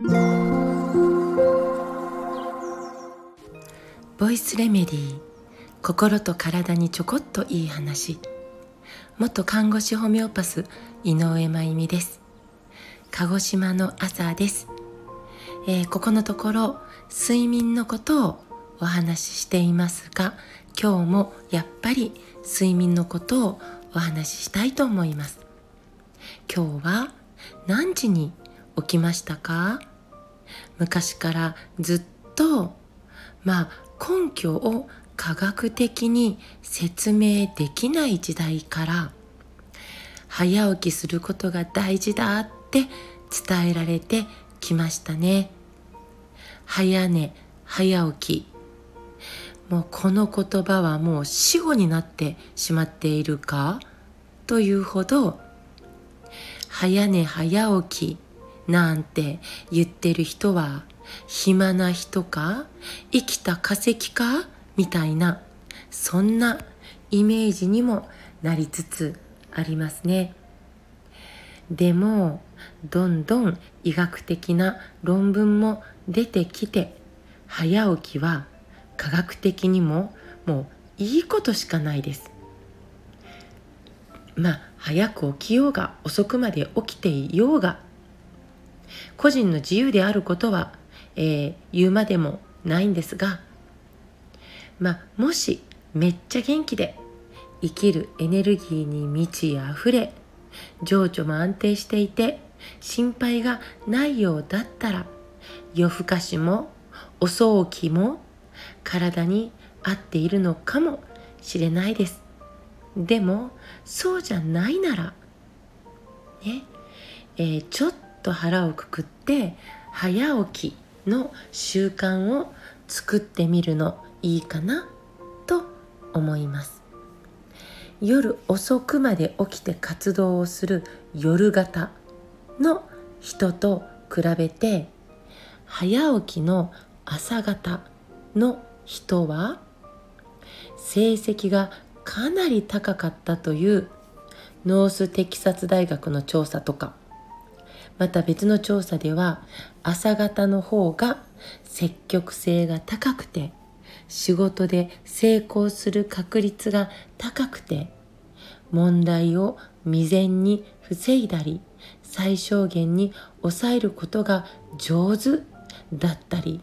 ボイスレメディー心と体にちょこっといい話。元看護師ホメオパス井上真由美です。鹿児島の朝です、えー、ここのところ睡眠のことをお話ししていますが今日もやっぱり睡眠のことをお話ししたいと思います。今日は何時に起きましたか？昔からずっとまあ根拠を科学的に説明できない時代から早起きすることが大事だって伝えられてきましたね。早寝早起き。もうこの言葉はもう死語になってしまっているか？というほど早寝早起きなんて言ってる人は暇な人か生きた化石かみたいなそんなイメージにもなりつつありますね。でもどんどん医学的な論文も出てきて早起きは科学的にももういいことしかないです。まあ早く起きようが遅くまで起きていようが個人の自由であることは、えー、言うまでもないんですがまあもしめっちゃ元気で生きるエネルギーに満ち溢れ情緒も安定していて心配がないようだったら夜更かしも遅起きも体に合っているのかもしれないです。でもそうじゃないならねえー、ちょっと腹をくくって早起きの習慣を作ってみるのいいかなと思います。夜遅くまで起きて活動をする夜型の人と比べて早起きの朝型の人は成績がかなり高かったというノーステキサス大学の調査とか。また別の調査では朝型の方が積極性が高くて仕事で成功する確率が高くて問題を未然に防いだり最小限に抑えることが上手だったり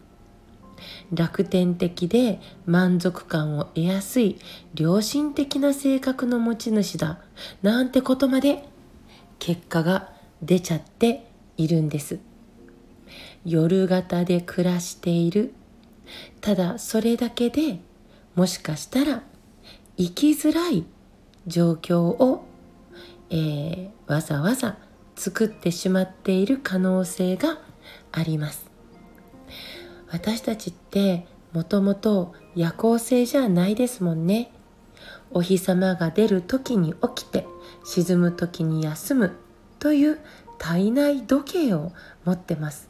楽天的で満足感を得やすい良心的な性格の持ち主だなんてことまで結果が出ちゃっているんです。夜型で暮らしている。ただそれだけでもしかしたら生きづらい状況を、えー、わざわざ作ってしまっている可能性があります。私たちってもともと夜行性じゃないですもんね。お日様が出る時に起きて沈む時に休む。という体内時計を持ってます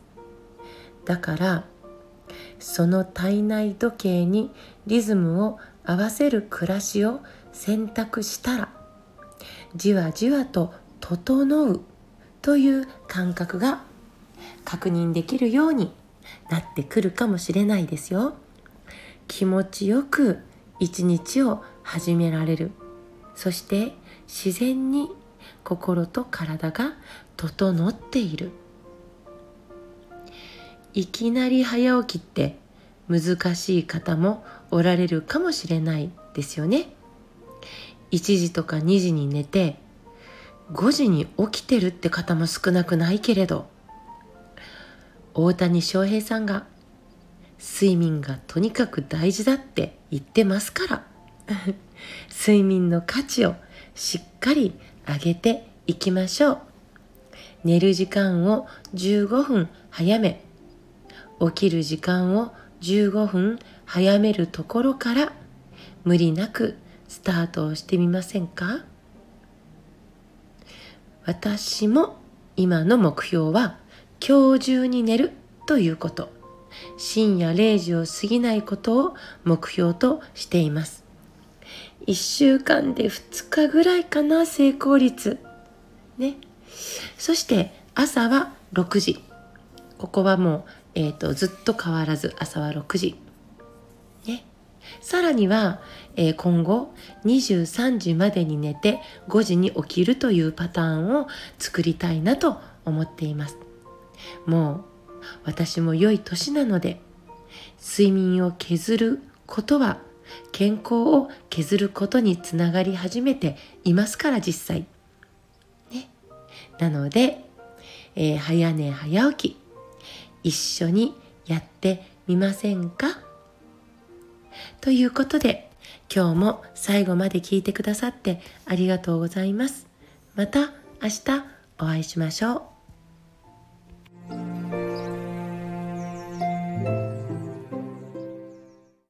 だからその体内時計にリズムを合わせる暮らしを選択したらじわじわと整うという感覚が確認できるようになってくるかもしれないですよ。気持ちよく一日を始められる。そして自然に心と体が整っている。いきなり早起きって難しい方もおられるかもしれないですよね。1時とか2時に寝て5時に起きてるって方も少なくないけれど大谷翔平さんが睡眠がとにかく大事だって言ってますから 睡眠の価値をしっかり上げていきましょう。寝る時間を15分早め。起きる時間を15分早めるところから無理なくスタートをしてみませんか？私も今の目標は今日中に寝るということ。深夜0時を過ぎないことを目標としています。1週間で2日ぐらいかな成功率ねそして朝は6時ここはもう、えーと、ずっと変わらず朝は6時。ね。さらには、えー、今後23時までに寝て5時に起きるというパターンを作りたいなと思っています。もう私も良い年なので睡眠を削ることは健康を削ることにつながり始めていますから実際。ね。なので、えー、早寝早起き一緒にやってみませんか？ということで今日も最後まで聞いてくださってありがとうございます。また明日お会いしましょう。